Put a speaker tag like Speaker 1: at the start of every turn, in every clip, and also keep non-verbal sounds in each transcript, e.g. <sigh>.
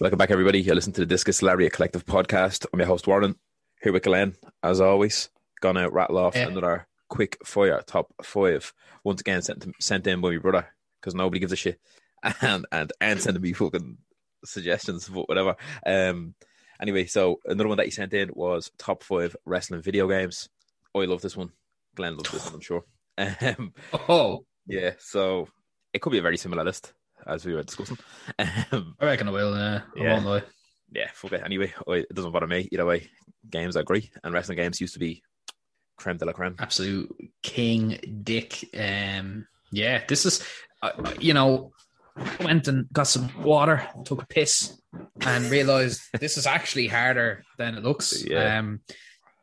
Speaker 1: Welcome back, everybody. You listen to the Discus Lariat Collective podcast. I'm your host, Warren, here with Glenn, as always. Gonna rattle off
Speaker 2: Yeah.
Speaker 1: another quick fire top five. Once again, sent, sent in by my brother because nobody gives a shit. <laughs> And and and sending me fucking suggestions, but whatever. Um, anyway, so another one that he sent in was top five wrestling video games. Oh, I love this one. Glenn loves this one, I'm sure. <laughs> Um,
Speaker 2: Oh,
Speaker 1: yeah, so it could be a very similar list as we were discussing. <laughs> Um,
Speaker 2: I reckon I will. Uh,
Speaker 1: Yeah.
Speaker 2: won't
Speaker 1: yeah, fuck it. Anyway, it doesn't bother me either way. Games I agree, and wrestling games used to be creme de la creme.
Speaker 2: Absolute king dick. Um, yeah, this is, uh, you know, went and got some water, took a piss, and realized <laughs> this is actually harder than it looks.
Speaker 1: Yeah.
Speaker 2: Um,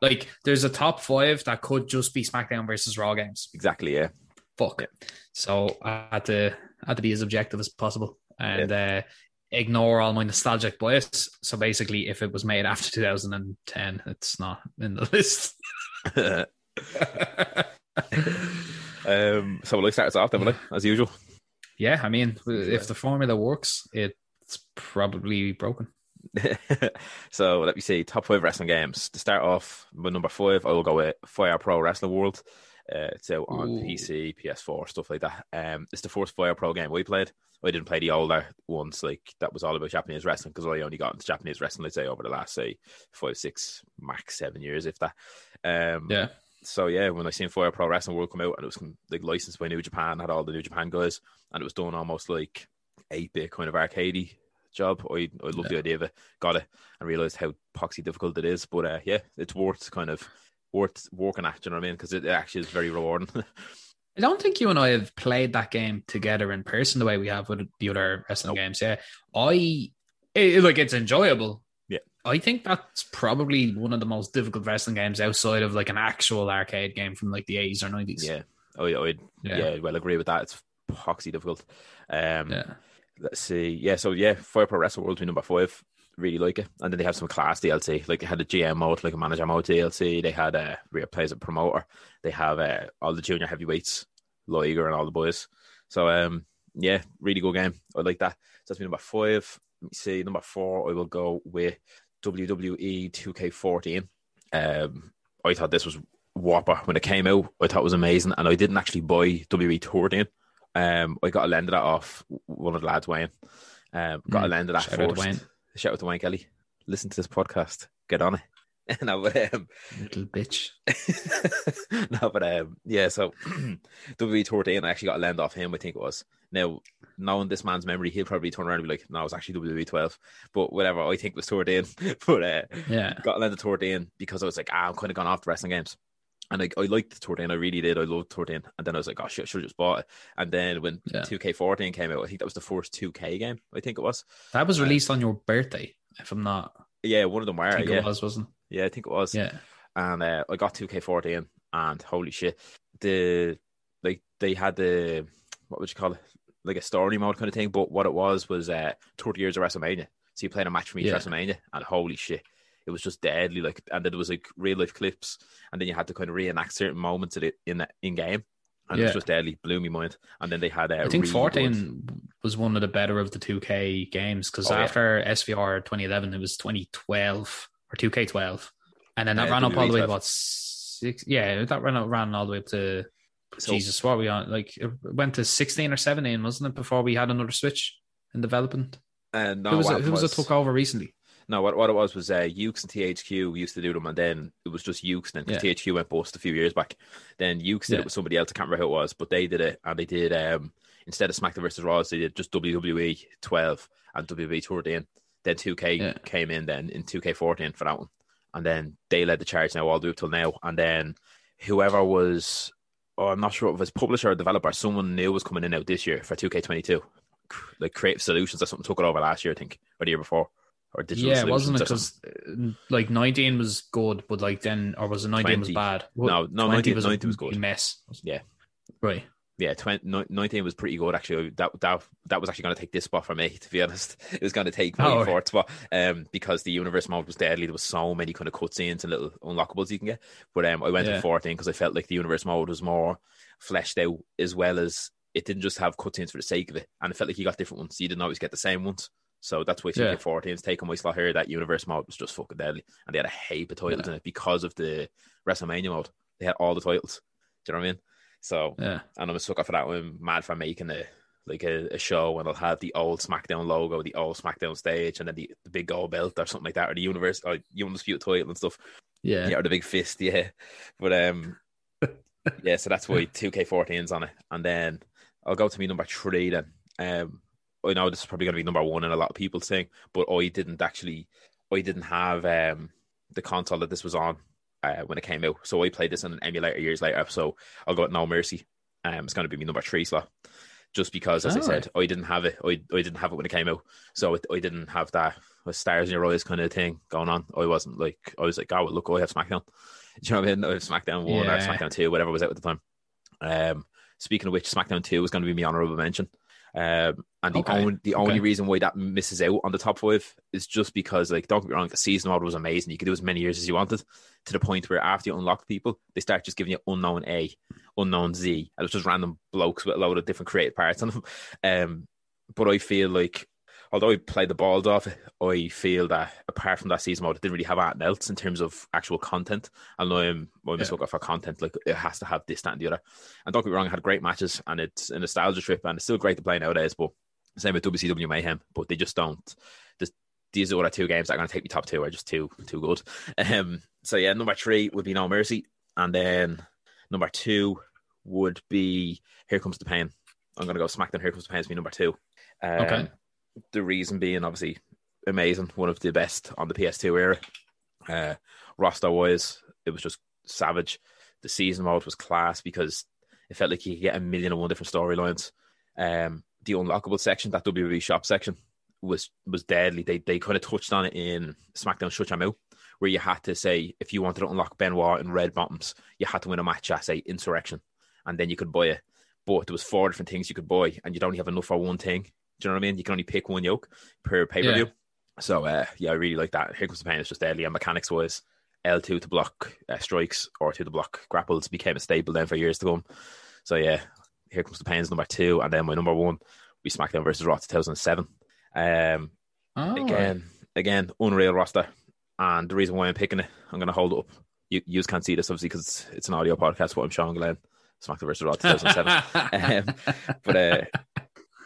Speaker 2: like there's a top five that could just be SmackDown versus Raw games.
Speaker 1: Exactly, yeah.
Speaker 2: Fuck. It. So I had to I had to be as objective as possible and uh, ignore all my nostalgic bias. So basically, if it was made after 2010, it's not in the list. <laughs>
Speaker 1: um, so we'll start us off then? As usual.
Speaker 2: yeah, I mean, if the formula works, it's probably broken. <laughs>
Speaker 1: so let me see top five wrestling games. To start off with number five, I will go with Fire Pro Wrestling World. Uh, it's out on
Speaker 2: Ooh.
Speaker 1: PC, PS4, stuff like that. Um, it's the first Fire Pro game we played. I didn't play the older ones, like that was all about Japanese wrestling because I only got into Japanese wrestling, let's say, over the last say five, six, max seven years, if that. Um,
Speaker 2: Yeah.
Speaker 1: so yeah, when I seen Fire Pro Wrestling World come out and it was like licensed by New Japan, had all the New Japan guys, and it was done almost like eight bit kind of arcadey job. I I love the idea of it, got it, and realized how poxy difficult it is. But uh, yeah, it's worth kind of worth working at. You know what I mean? Because it actually is very rewarding. <laughs>
Speaker 2: I don't think you and I have played that game together in person the way we have with the other wrestling
Speaker 1: Nope.
Speaker 2: games. Yeah, I it, like it's enjoyable.
Speaker 1: Yeah.
Speaker 2: I think that's probably one of the most difficult wrestling games outside of like an actual arcade game from like the eighties or nineties.
Speaker 1: yeah, I I yeah.
Speaker 2: Yeah.
Speaker 1: well agree with that. It's poxy difficult. Um,
Speaker 2: yeah.
Speaker 1: let's see. Yeah, so yeah, Fire Pro Wrestling World be number five. Really like it. And then they have some class DLC. Like they had a GM mode, like a manager mode DLC. They had a uh, where it plays a promoter. They have uh, all the junior heavyweights, Liger and all the boys. So um yeah, really good game. I like that. So that's me number five. Let me see. Number four, I will go with WWE 2K14. Um I thought this was whopper when it came out. I thought it was amazing. And I didn't actually buy WWE 13. Um I got a lend of that off one of the lads Wayne. Um got a
Speaker 2: Mm,
Speaker 1: lend of that
Speaker 2: shout
Speaker 1: first. Shout out to Wayne Kelly. Listen to this podcast. Get on it. <laughs> no, but um,
Speaker 2: Little bitch. <laughs>
Speaker 1: no, but um, yeah. So <clears throat> WWE thirteen, I actually got a lend off him. I think it was. Now, knowing this man's memory, he'll probably turn around and be like, "No, it was actually WWE twelve." But whatever, I think it was thirteen. <laughs> but uh,
Speaker 2: Yeah.
Speaker 1: got a lend of thirteen because I was like, "Ah, I'm kind of gone off the wrestling games." And I, I liked thirteen, I really did. I loved thirteen, and then I was like, "Oh shit, I should have just bought it." And then when
Speaker 2: Yeah.
Speaker 1: two K fourteen came out, I think that was the first two K game. I think it was.
Speaker 2: That was released on your birthday, if I'm not
Speaker 1: Yeah, one of them were.
Speaker 2: I think
Speaker 1: Yeah,
Speaker 2: it was, wasn't
Speaker 1: yeah, I think it was.
Speaker 2: Yeah.
Speaker 1: and uh, I got 2K14 and holy shit, the like they had the what would you call it, like a story mode kind of thing. But what it was was uh, 30 years of WrestleMania. So you played a match from each
Speaker 2: Yeah.
Speaker 1: WrestleMania, and holy shit, it was just deadly. Like, and then there was like real life clips, and then you had to kind of reenact certain moments of it in in game. And it was just deadly, blew me mind. And then they had uh,
Speaker 2: I think 14
Speaker 1: good-
Speaker 2: was one of the better of the 2K games because
Speaker 1: Oh, yeah.
Speaker 2: after SVR 2011, it was 2012 or 2K12. And then that
Speaker 1: Uh,
Speaker 2: ran up all the way to what? Six, yeah, that ran, ran all the way up to
Speaker 1: So-
Speaker 2: Jesus. What are we on? Like, it went to 16 or 17, wasn't it, before we had another Switch in development?
Speaker 1: And no,
Speaker 2: who was, it, who was it took over recently?
Speaker 1: No, what, what it was was uh, Yuke's and THQ used to do them, and then it was just Yuke's then because
Speaker 2: Yeah.
Speaker 1: THQ went bust a few years back. Then Yuke's did
Speaker 2: Yeah.
Speaker 1: it with somebody else. I can't remember who it was, but they did it, and they did. um instead of SmackDown versus Raw, they did just WWE 12 and WWE 13. Then 2K
Speaker 2: Yeah.
Speaker 1: came in then in 2K14 for that one, and then they led the charge now all the way up till now. And then whoever was, oh, I'm not sure if it was publisher or developer, someone new was coming in out this year for 2K22, like Creative Solutions or something took it over last year, I think, or the year before, or Digital
Speaker 2: yeah, wasn't it?
Speaker 1: Solutions or something.
Speaker 2: Because like nineteen was good, but like then, or was it nineteen was bad?
Speaker 1: No, no, 19
Speaker 2: was
Speaker 1: 19 was good.
Speaker 2: Mess.
Speaker 1: Yeah.
Speaker 2: Right.
Speaker 1: yeah, 20, 19 was pretty good actually. That that that was actually going to take this spot for me. <laughs> To be honest, it was going to take my
Speaker 2: Oh, right.
Speaker 1: fourth spot. Um, because the universe mode was deadly. There was so many kind of cutscenes and little unlockables you can get. But um, I went
Speaker 2: Yeah.
Speaker 1: to 14 because I felt like the universe mode was more fleshed out as well as it didn't just have cutscenes for the sake of it, and it felt like you got different ones. You didn't always get the same ones. So that's why
Speaker 2: Yeah.
Speaker 1: 2K14 is taking my slot here. That universe mode was just fucking deadly, and they had a heap of titles
Speaker 2: Yeah.
Speaker 1: in it because of the WrestleMania mode. They had all the titles. Do you know what I mean? So
Speaker 2: Yeah.
Speaker 1: and I'm a sucker for that one. Mad for making a like a, a show and I'll have the old SmackDown logo, the old SmackDown stage, and then the, the big gold belt or something like that, or the universe or undisputed title and stuff.
Speaker 2: Yeah.
Speaker 1: Yeah, or the big fist, yeah. But um, <laughs> yeah. So that's why 2K14's on it, and then I'll go to me number three. Then um, I know this is probably going to be number one in a lot of people's thing, but I didn't actually, I didn't have um the console that this was on uh, when it came out, so I played this on an emulator years later. So I'll go with No Mercy. Um, it's going to be my number three slot. Just because, as I
Speaker 2: Oh,
Speaker 1: said, I didn't have it. I, I didn't have it when it came out, so it, I didn't have that with stars in your eyes kind of thing going on. I wasn't like I was like, oh, well, look, I have SmackDown. <laughs> Do you know what I mean? I have SmackDown one or
Speaker 2: Yeah.
Speaker 1: SmackDown two, whatever was out at the time. Um, speaking of which, SmackDown two was going to be my honorable mention. Um, and the
Speaker 2: Okay.
Speaker 1: only the only
Speaker 2: Okay.
Speaker 1: reason why that misses out on the top five is just because, like, don't get me wrong, the season order was amazing. You could do as many years as you wanted, to the point where after you unlock people, they start just giving you unknown A, unknown Z, and it's just random blokes with a load of different creative parts on them. Um, but I feel like, although I played the balls off I feel that apart from that season mode, it didn't really have anything else in terms of actual content. And I'm I'm
Speaker 2: Yeah.
Speaker 1: sucker for content. Like it has to have this, that, and the other. And don't get me wrong, I had great matches, and it's a nostalgia trip, and it's still great to play nowadays. But same with WCW Mayhem, but they just don't. This, these are the two games that are going to take me top two are just too too good. <laughs> Um, so yeah, number three would be No Mercy, and then number two would be Here Comes the Pain. I'm going to go SmackDown. Here Comes the Pain is me number two. Um,
Speaker 2: Okay.
Speaker 1: The reason being obviously amazing, one of the best on the PS2 era. Uh, roster wise, it was just savage. The season mode was class because it felt like you could get a million and one different storylines. Um, the unlockable section, that WWE shop section, was was deadly. They they kind of touched on it in SmackDown Shut Your where you had to say if you wanted to unlock Benoit and red bottoms, you had to win a match at say Insurrextion, and then you could buy it. But there was four different things you could buy, and you'd only have enough for one thing. Do you know what I mean? You can only pick one yoke per pay per view.
Speaker 2: Yeah.
Speaker 1: So uh, yeah, I really like that. Here comes the pain. It's just deadly. And mechanics wise, L two to block uh, strikes or to the block grapples became a staple then for years to come. So yeah, here comes the pains number two, and then my number one, we SmackDown versus Raw 2007. Um,
Speaker 2: Oh,
Speaker 1: again, again, unreal roster. And the reason why I'm picking it, I'm going to hold it up. You you can't see this obviously because it's, it's an audio podcast. But I'm Sean Glenn, SmackDown versus Raw <laughs> 2007. um, but uh,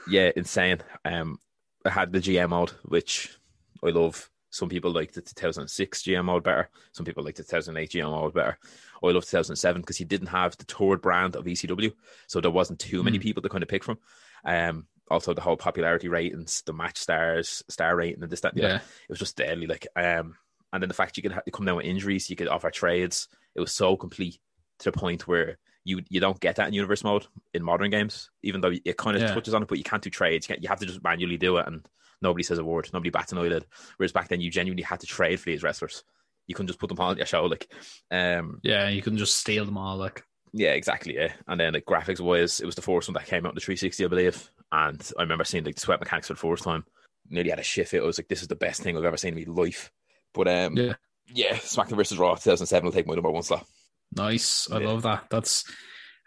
Speaker 1: yeah, insane. Um, I had the GM mode, which I love. Some people like the 2006 GM mode better. Some people like the 2008 GM mode better. I love 2007 because he didn't have the toured brand of ECW, so there wasn't too many
Speaker 2: Mm.
Speaker 1: people to kind of pick from. Um, also the whole popularity ratings, the match stars, star rating, and this that.
Speaker 2: yeah.
Speaker 1: it was just deadly. Like, um, and then the fact you could ha- come down with injuries, you could offer trades. It was so complete to the point where you you don't get that in universe mode in modern games, even though it kind of
Speaker 2: Yeah.
Speaker 1: touches on it, but you can't do trades. You, you have to just manually do it, and nobody says a word. Nobody bats an eyelid. Whereas back then, you genuinely had to trade for these wrestlers. You couldn't just put them on your show, like, um,
Speaker 2: Yeah, you can just steal them all. Like,
Speaker 1: yeah, exactly. Yeah, and then like graphics wise, it was the first one that came out in the 360, I believe. And I remember seeing like the sweat mechanics for the first time. Nearly had a shift. It I was like, this is the best thing I've ever seen in my life. But um,
Speaker 2: Yeah.
Speaker 1: yeah, SmackDown versus Raw 2007 will take my number one slot.
Speaker 2: Nice. I
Speaker 1: Yeah.
Speaker 2: love that. That's.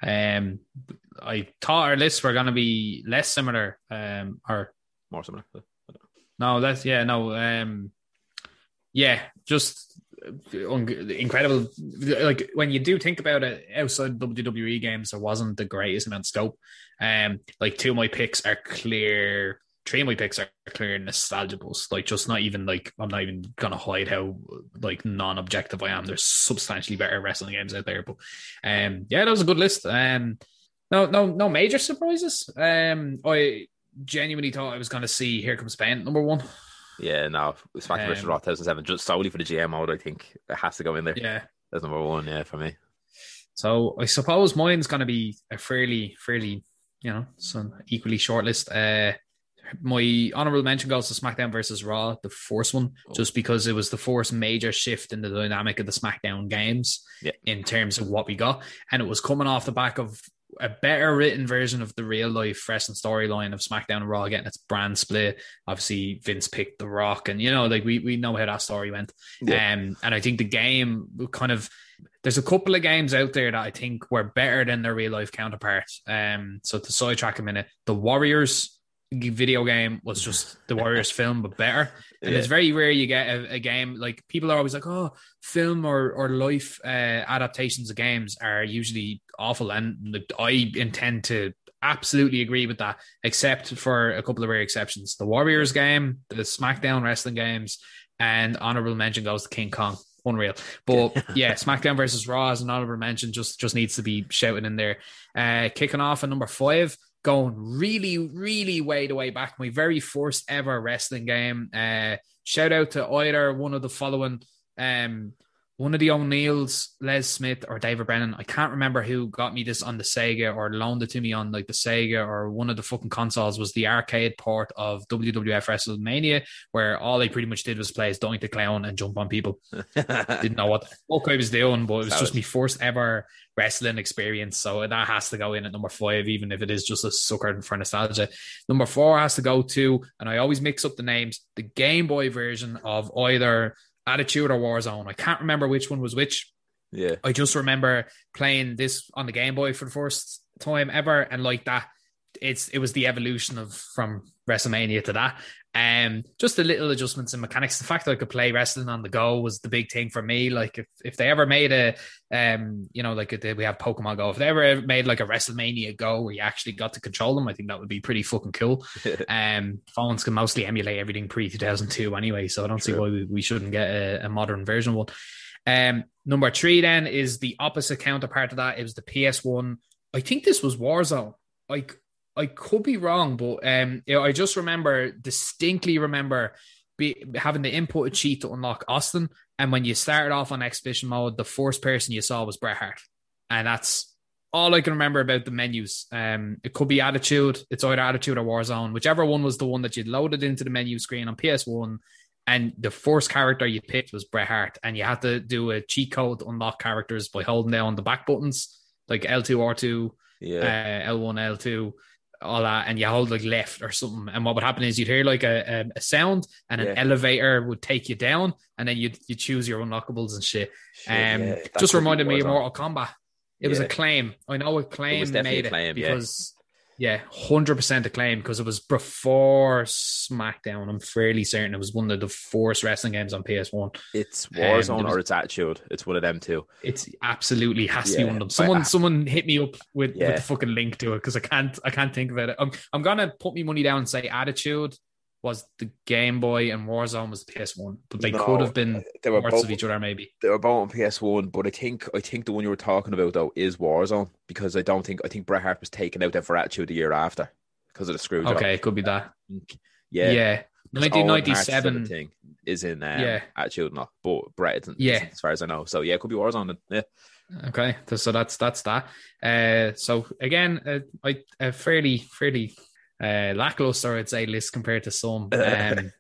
Speaker 2: Um, I thought our lists were going to be less similar. Um, or
Speaker 1: More similar.
Speaker 2: no, that's yeah, no. Um, yeah, just incredible. Like when you do think about it, outside WWE games, there wasn't the greatest amount of scope. Um, like two of my picks are clear. Three of my picks are clear nostalgiables. Like just not even like I'm not even gonna hide how like non-objective I am. There's substantially better wrestling games out there, but um, yeah, that was a good list. Um, No, no, no major surprises. Um, I genuinely thought I was to see Here Comes Pain number one.
Speaker 1: Yeah, no, SmackDown versus
Speaker 2: Um,
Speaker 1: Raw 2007, just solely for the GM mode. I think it has to go in there.
Speaker 2: Yeah.
Speaker 1: That's number one. Yeah, for me.
Speaker 2: So I suppose mine's going to be a fairly, fairly, you know, some equally short list. Uh, my honorable mention goes to SmackDown versus Raw, the first one, just because it was the first major shift in the dynamic of the SmackDown games
Speaker 1: Yeah.
Speaker 2: in terms of what we got, and it was coming off the back of a better written version of the real life wrestling storyline of SmackDown and Raw getting its brand split. Obviously, Vince picked The Rock, and you know, like we we know how that story went.
Speaker 1: Yeah.
Speaker 2: Um, and I think the game kind of there's a couple of games out there that I think were better than their real life counterparts. Um, so to sidetrack a minute, the Warriors video game was just the Warriors <laughs> film, but better. And
Speaker 1: Yeah.
Speaker 2: it's very rare you get a, a game like people are always like, oh, film or or life uh, adaptations of games are usually awful, and like, I intend to absolutely agree with that, except for a couple of rare exceptions. The Warriors game, the SmackDown wrestling games, and honorable mention goes to King Kong. Unreal, but yeah, SmackDown versus Raw as an honorable mention just just needs to be shouted in there. Uh, kicking off at number five, going really, really way the way back. My very first ever wrestling game. Uh, shout out to either one of the following. Um, one of the O'Neills, Les Smith or David Brennan. I can't remember who got me this on the Sega or loaned it to me on like the Sega or one of the fucking consoles was the arcade port of WWF WrestleMania, where all they pretty much did was play as Doink the Clown and jump on people <laughs> didn't know what the fuck I was doing, but it was
Speaker 1: Savage.
Speaker 2: just my first ever wrestling experience. So that has to go in at number five, even if it is just a sucker for nostalgia. Number four has to go to, and I always mix up the names, the Game Boy version of either Attitude or Warzone. I can't remember which one was which.
Speaker 1: yeah.
Speaker 2: I just remember playing this on the Game Boy for the first time ever, and like that, it's it was the evolution of from WrestleMania to that. Um, just the little adjustments in mechanics. The fact that I could play wrestling on the go was the big thing for me. Like if, if they ever made a, um, you know, like a, we have Pokemon Go. If they ever made like a WrestleMania Go where you actually got to control them, I think that would be pretty fucking cool. <laughs> um, phones can mostly emulate everything pre two thousand two anyway, so I don't see why we, we shouldn't get a, a modern version one. Um, number three then is the opposite counterpart of that. It was the PS1. I think this was Warzone. I I could be wrong, but um, you know, I just remember distinctly remember be, having the input a cheat to unlock Austin, and when you started off on exhibition mode, the first person you saw was Bret Hart, and that's all I can remember about the menus. Um, it could be Attitude. It's either Attitude or Warzone, whichever one was the one that you loaded into the menu screen on PS1. And the first character you picked was Bret Hart, and you had to do a cheat code to unlock characters by holding down the back buttons, like L2, R2,
Speaker 1: Yeah.
Speaker 2: uh, L1, L2, all that, and you hold like left or something. And what would happen is you'd hear like a, a, a sound, and an
Speaker 1: Yeah.
Speaker 2: elevator would take you down, and then you'd you choose your unlockables and shit.
Speaker 1: Shit,
Speaker 2: Um,
Speaker 1: yeah,
Speaker 2: just reminded me of. Mortal Kombat. It was Acclaim. I know
Speaker 1: Acclaim
Speaker 2: made
Speaker 1: claim,
Speaker 2: it
Speaker 1: yeah.
Speaker 2: because yeah, hundred percent Acclaim because it was before SmackDown. I'm fairly certain it was one of the first wrestling games on PS One.
Speaker 1: It's
Speaker 2: Um,
Speaker 1: Warzone
Speaker 2: there was-
Speaker 1: or it's Attitude. It's one of them two.
Speaker 2: It's absolutely has to be one of them. Someone,
Speaker 1: I-
Speaker 2: someone hit me up with,
Speaker 1: Yeah.
Speaker 2: with the fucking link to it because I can't, I can't think of it. I'm, I'm gonna put me money down and say Attitude was the Game Boy and Warzone was the PS One, but they
Speaker 1: No,
Speaker 2: could have been
Speaker 1: They were
Speaker 2: parts
Speaker 1: both
Speaker 2: of each other, maybe.
Speaker 1: they were both on PS1, but I think I think the one you were talking about though is Warzone because I don't think I think Bret Hart was taken out there for Attitude the year after because of the screw job.
Speaker 2: Okay, it could be that.
Speaker 1: Yeah.
Speaker 2: Yeah,
Speaker 1: Hart's still
Speaker 2: 1997.
Speaker 1: thing is in um,
Speaker 2: Yeah.
Speaker 1: Attitude not, but Bret isn't,
Speaker 2: Yeah.
Speaker 1: as far as I know. So yeah, it could be Warzone. then. Yeah.
Speaker 2: Okay, so that's that's that. Uh, so again, uh, I a fairly fairly uh, lackluster, I'd say, list compared to some. <laughs> Um,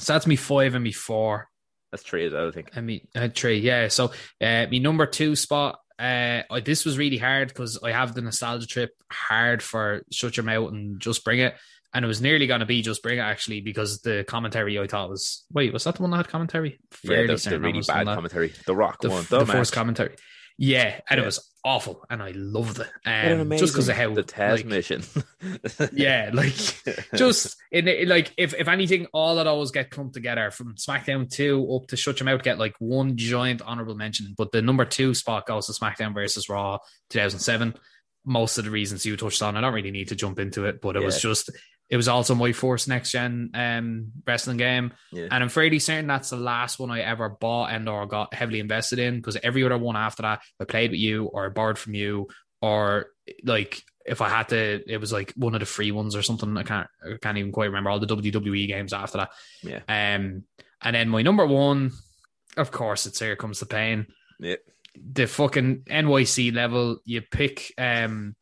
Speaker 2: so that's me five and me four
Speaker 1: That's three as well, I think.
Speaker 2: and me uh, three. Yeah, so uh, me number two spot. Uh, I, this was really hard because I have the nostalgia trip hard for shut your mouth and just bring it. And it was nearly going to be just bring it actually because the commentary I thought was wait was that the one that had commentary?
Speaker 1: Yeah, that's the really
Speaker 2: was the one
Speaker 1: bad commentary. The Rock
Speaker 2: the,
Speaker 1: one, the,
Speaker 2: the commentary. Yeah, and it was awful, and I loved it.
Speaker 1: What
Speaker 2: Um, just because of
Speaker 1: amazing-
Speaker 2: how
Speaker 1: the Taz
Speaker 2: like,
Speaker 1: mission. <laughs>
Speaker 2: yeah, like <laughs> just in it, like if if anything, all of those get clumped together from SmackDown two up to Shut Your Mouth get like one giant honorable mention. But the number two spot goes to SmackDown versus Raw 2007. Most of the reasons you touched on, I don't really need to jump into it, but it was just it was also my first next gen um wrestling game.
Speaker 1: yeah.
Speaker 2: And I'm fairly certain that's the last one I ever bought and or got heavily invested in because every other one after that I played with you or I borrowed from you or like if I had to, it was like one of the free ones or something. I can't, I can't even quite remember all the WWE games after that.
Speaker 1: Yeah.
Speaker 2: Um, and then my number one, of course, it's Here Comes the Pain.
Speaker 1: Yeah.
Speaker 2: The fucking NYC level, you pick um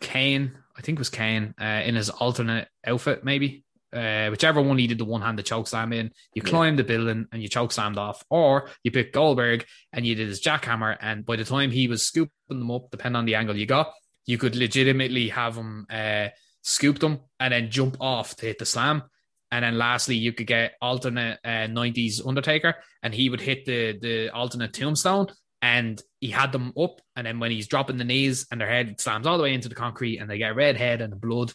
Speaker 2: Kane, I think it was Kane, uh, in his alternate outfit, maybe. Uh, whichever one he did the one handed choke slam in, you
Speaker 1: Yeah.
Speaker 2: climb the building and you choke slammed off, or you pick Goldberg and you did his jackhammer, and by the time he was scooping them up, depending on the angle you got, you could legitimately have him uh, scoop them and then jump off to hit the slam. And then lastly, you could get alternate uh, 90s Undertaker, and he would hit the the alternate tombstone, and he had them up. And then when he's dropping the knees and their head slams all the way into the concrete, and they get a red head and blood.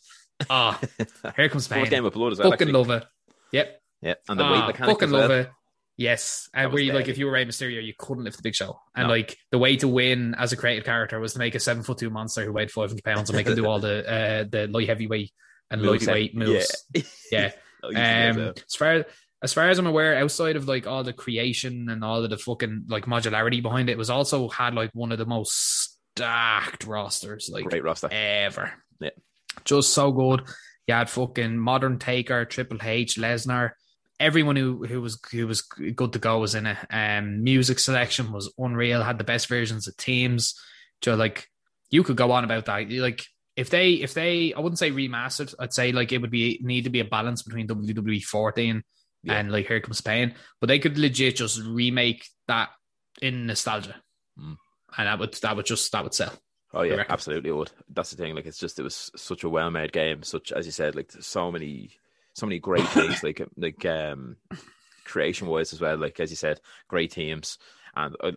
Speaker 2: Ah, <laughs> here comes pain.
Speaker 1: Game of blood as well.
Speaker 2: Fucking
Speaker 1: actually.
Speaker 2: love it. Yep.
Speaker 1: Yep. and the
Speaker 2: Ah,
Speaker 1: weight mechanic
Speaker 2: fucking
Speaker 1: as well.
Speaker 2: love it. Yes,
Speaker 1: That
Speaker 2: and where you like if you were Rey Mysterio, you couldn't lift the big show, and
Speaker 1: No.
Speaker 2: like the way to win as a creative character was to make a seven foot two monster who weighed five hundred pounds and make him do all the <laughs> uh, the light heavyweight and
Speaker 1: Moves,
Speaker 2: lightweight moves. Yeah.
Speaker 1: Oh, you can
Speaker 2: Um, as far as far as I'm aware, outside of like all the creation and all of the fucking like modularity behind it, it was also had like one of the most stacked rosters like
Speaker 1: Great roster.
Speaker 2: ever.
Speaker 1: Yeah.
Speaker 2: just so good. You had fucking modern Taker, Triple H, Lesnar. Everyone who who was who was good to go was in it. Um, music selection was unreal. Had the best versions of teams. So like you could go on about that. Like if they if they I wouldn't say remastered. I'd say like it would be need to be a balance between WWE 14
Speaker 1: Yeah.
Speaker 2: and like Here Comes Pain. But they could legit just remake that in nostalgia,
Speaker 1: Mm.
Speaker 2: and that would that would just that would sell.
Speaker 1: Oh yeah, absolutely would. That's the thing. Like it's just it was such a well made game. Such as you said, like so many so many great <laughs> things. Like like um creation wise as well. Like as you said, great teams. And I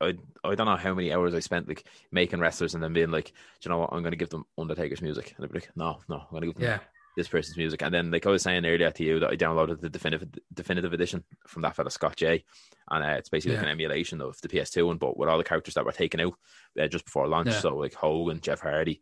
Speaker 1: I I don't know how many hours I spent like making wrestlers and then being like, Do you know what, I'm gonna give them Undertaker's music. And they'd be like, No, no, I'm gonna give them
Speaker 2: Yeah.
Speaker 1: This person's music. And then like I was saying earlier to you that I downloaded the definitive definitive edition from that fella Scott J. And uh, it's basically like an emulation of the PS2 one, but with all the characters that were taken out uh, just before launch.
Speaker 2: Yeah.
Speaker 1: So like Hogan, Jeff Hardy,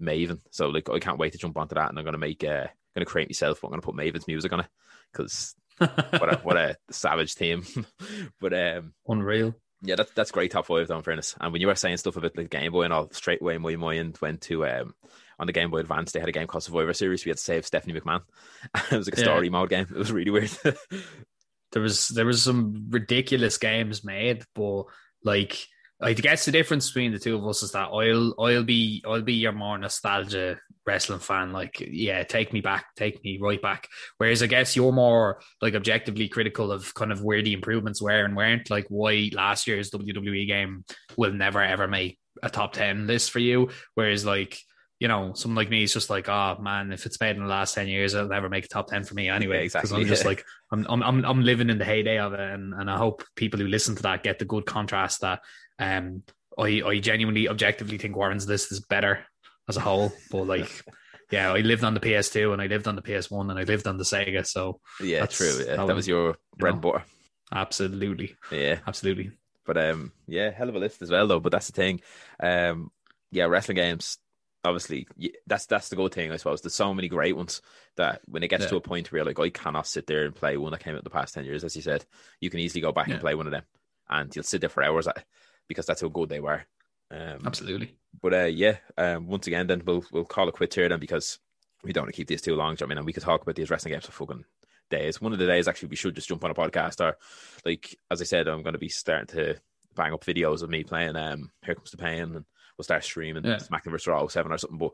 Speaker 1: Maven. So like I can't wait to jump onto that, and I'm gonna make uh, gonna create myself. But I'm gonna put Maven's music on it because <laughs> what a what a savage team. <laughs> but um,
Speaker 2: Unreal.
Speaker 1: yeah, that's that's great top five though. In fairness, and when you were saying stuff about like Game Boy and all, straight away my mind went to um on the Game Boy Advance. They had a game called Survivor Series. We had to save Stephanie McMahon. <laughs> it was like a
Speaker 2: Yeah.
Speaker 1: story mode game. <laughs> It was really weird. <laughs>
Speaker 2: there was there was some ridiculous games made, but like I guess the difference between the two of us is that I'll I'll be I'll be your more nostalgia wrestling fan. Like, yeah, take me back, take me right back. Whereas I guess you're more like objectively critical of kind of where the improvements were and weren't. Like why last year's WWE game will never ever make a top ten list for you. Whereas like you know, someone like me is just like, oh man, if it's made in the last ten years, it'll never make a top ten for me anyway.
Speaker 1: Yeah,
Speaker 2: Because
Speaker 1: exactly,
Speaker 2: I'm just <laughs> like, I'm, I'm, I'm, I'm living in the heyday of it, and, and I hope people who listen to that get the good contrast that, um, I, I genuinely, objectively think Warren's list is better as a whole. But <laughs> like, yeah, I lived on the PS2 and I lived on the PS1 and I lived on the Sega, so
Speaker 1: yeah,
Speaker 2: That's
Speaker 1: true. Yeah,
Speaker 2: how
Speaker 1: that was your bread and
Speaker 2: know.
Speaker 1: butter.
Speaker 2: absolutely,
Speaker 1: Yeah,
Speaker 2: absolutely,
Speaker 1: But um, yeah, hell of a list as well, though. But that's the thing. Um, yeah, wrestling games. Obviously, that's that's the good thing, I suppose. There's so many great ones that when it gets
Speaker 2: Yeah.
Speaker 1: to a point where you're like I cannot sit there and play one that came out the past ten years, as you said, you can easily go back
Speaker 2: Yeah.
Speaker 1: and play one of them, and you'll sit there for hours at because that's how good they were. Um,
Speaker 2: absolutely.
Speaker 1: but uh, yeah, um, once again, then we'll we'll call it quits here then because we don't want to keep these too long. do you know what I mean, and we could talk about these wrestling games for fucking days. One of the days, actually, we should just jump on a podcast or, like as I said, I'm going to be starting to bang up videos of me playing. Um, Here comes the pain, and we'll start streaming
Speaker 2: Yeah.
Speaker 1: SmackDown vs Raw 07 or something. But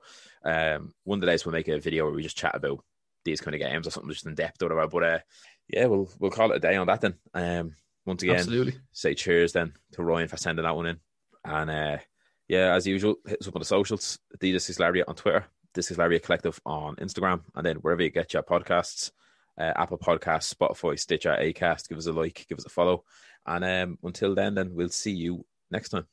Speaker 1: um, one of the days we'll make a video where we just chat about these kind of games or something just in depth or whatever. But uh, yeah, we'll we'll call it a day on that then. Um, once again,
Speaker 2: Absolutely.
Speaker 1: say cheers then to Ryan for sending that one in. And uh, yeah, as usual, hit us up on the socials. The This is Lariat on Twitter, This is Lariat Collective on Instagram, and then wherever you get your podcasts, uh, Apple Podcasts, Spotify, Stitcher, Acast, give us a like, give us a follow. And um, until then, then we'll see you next time.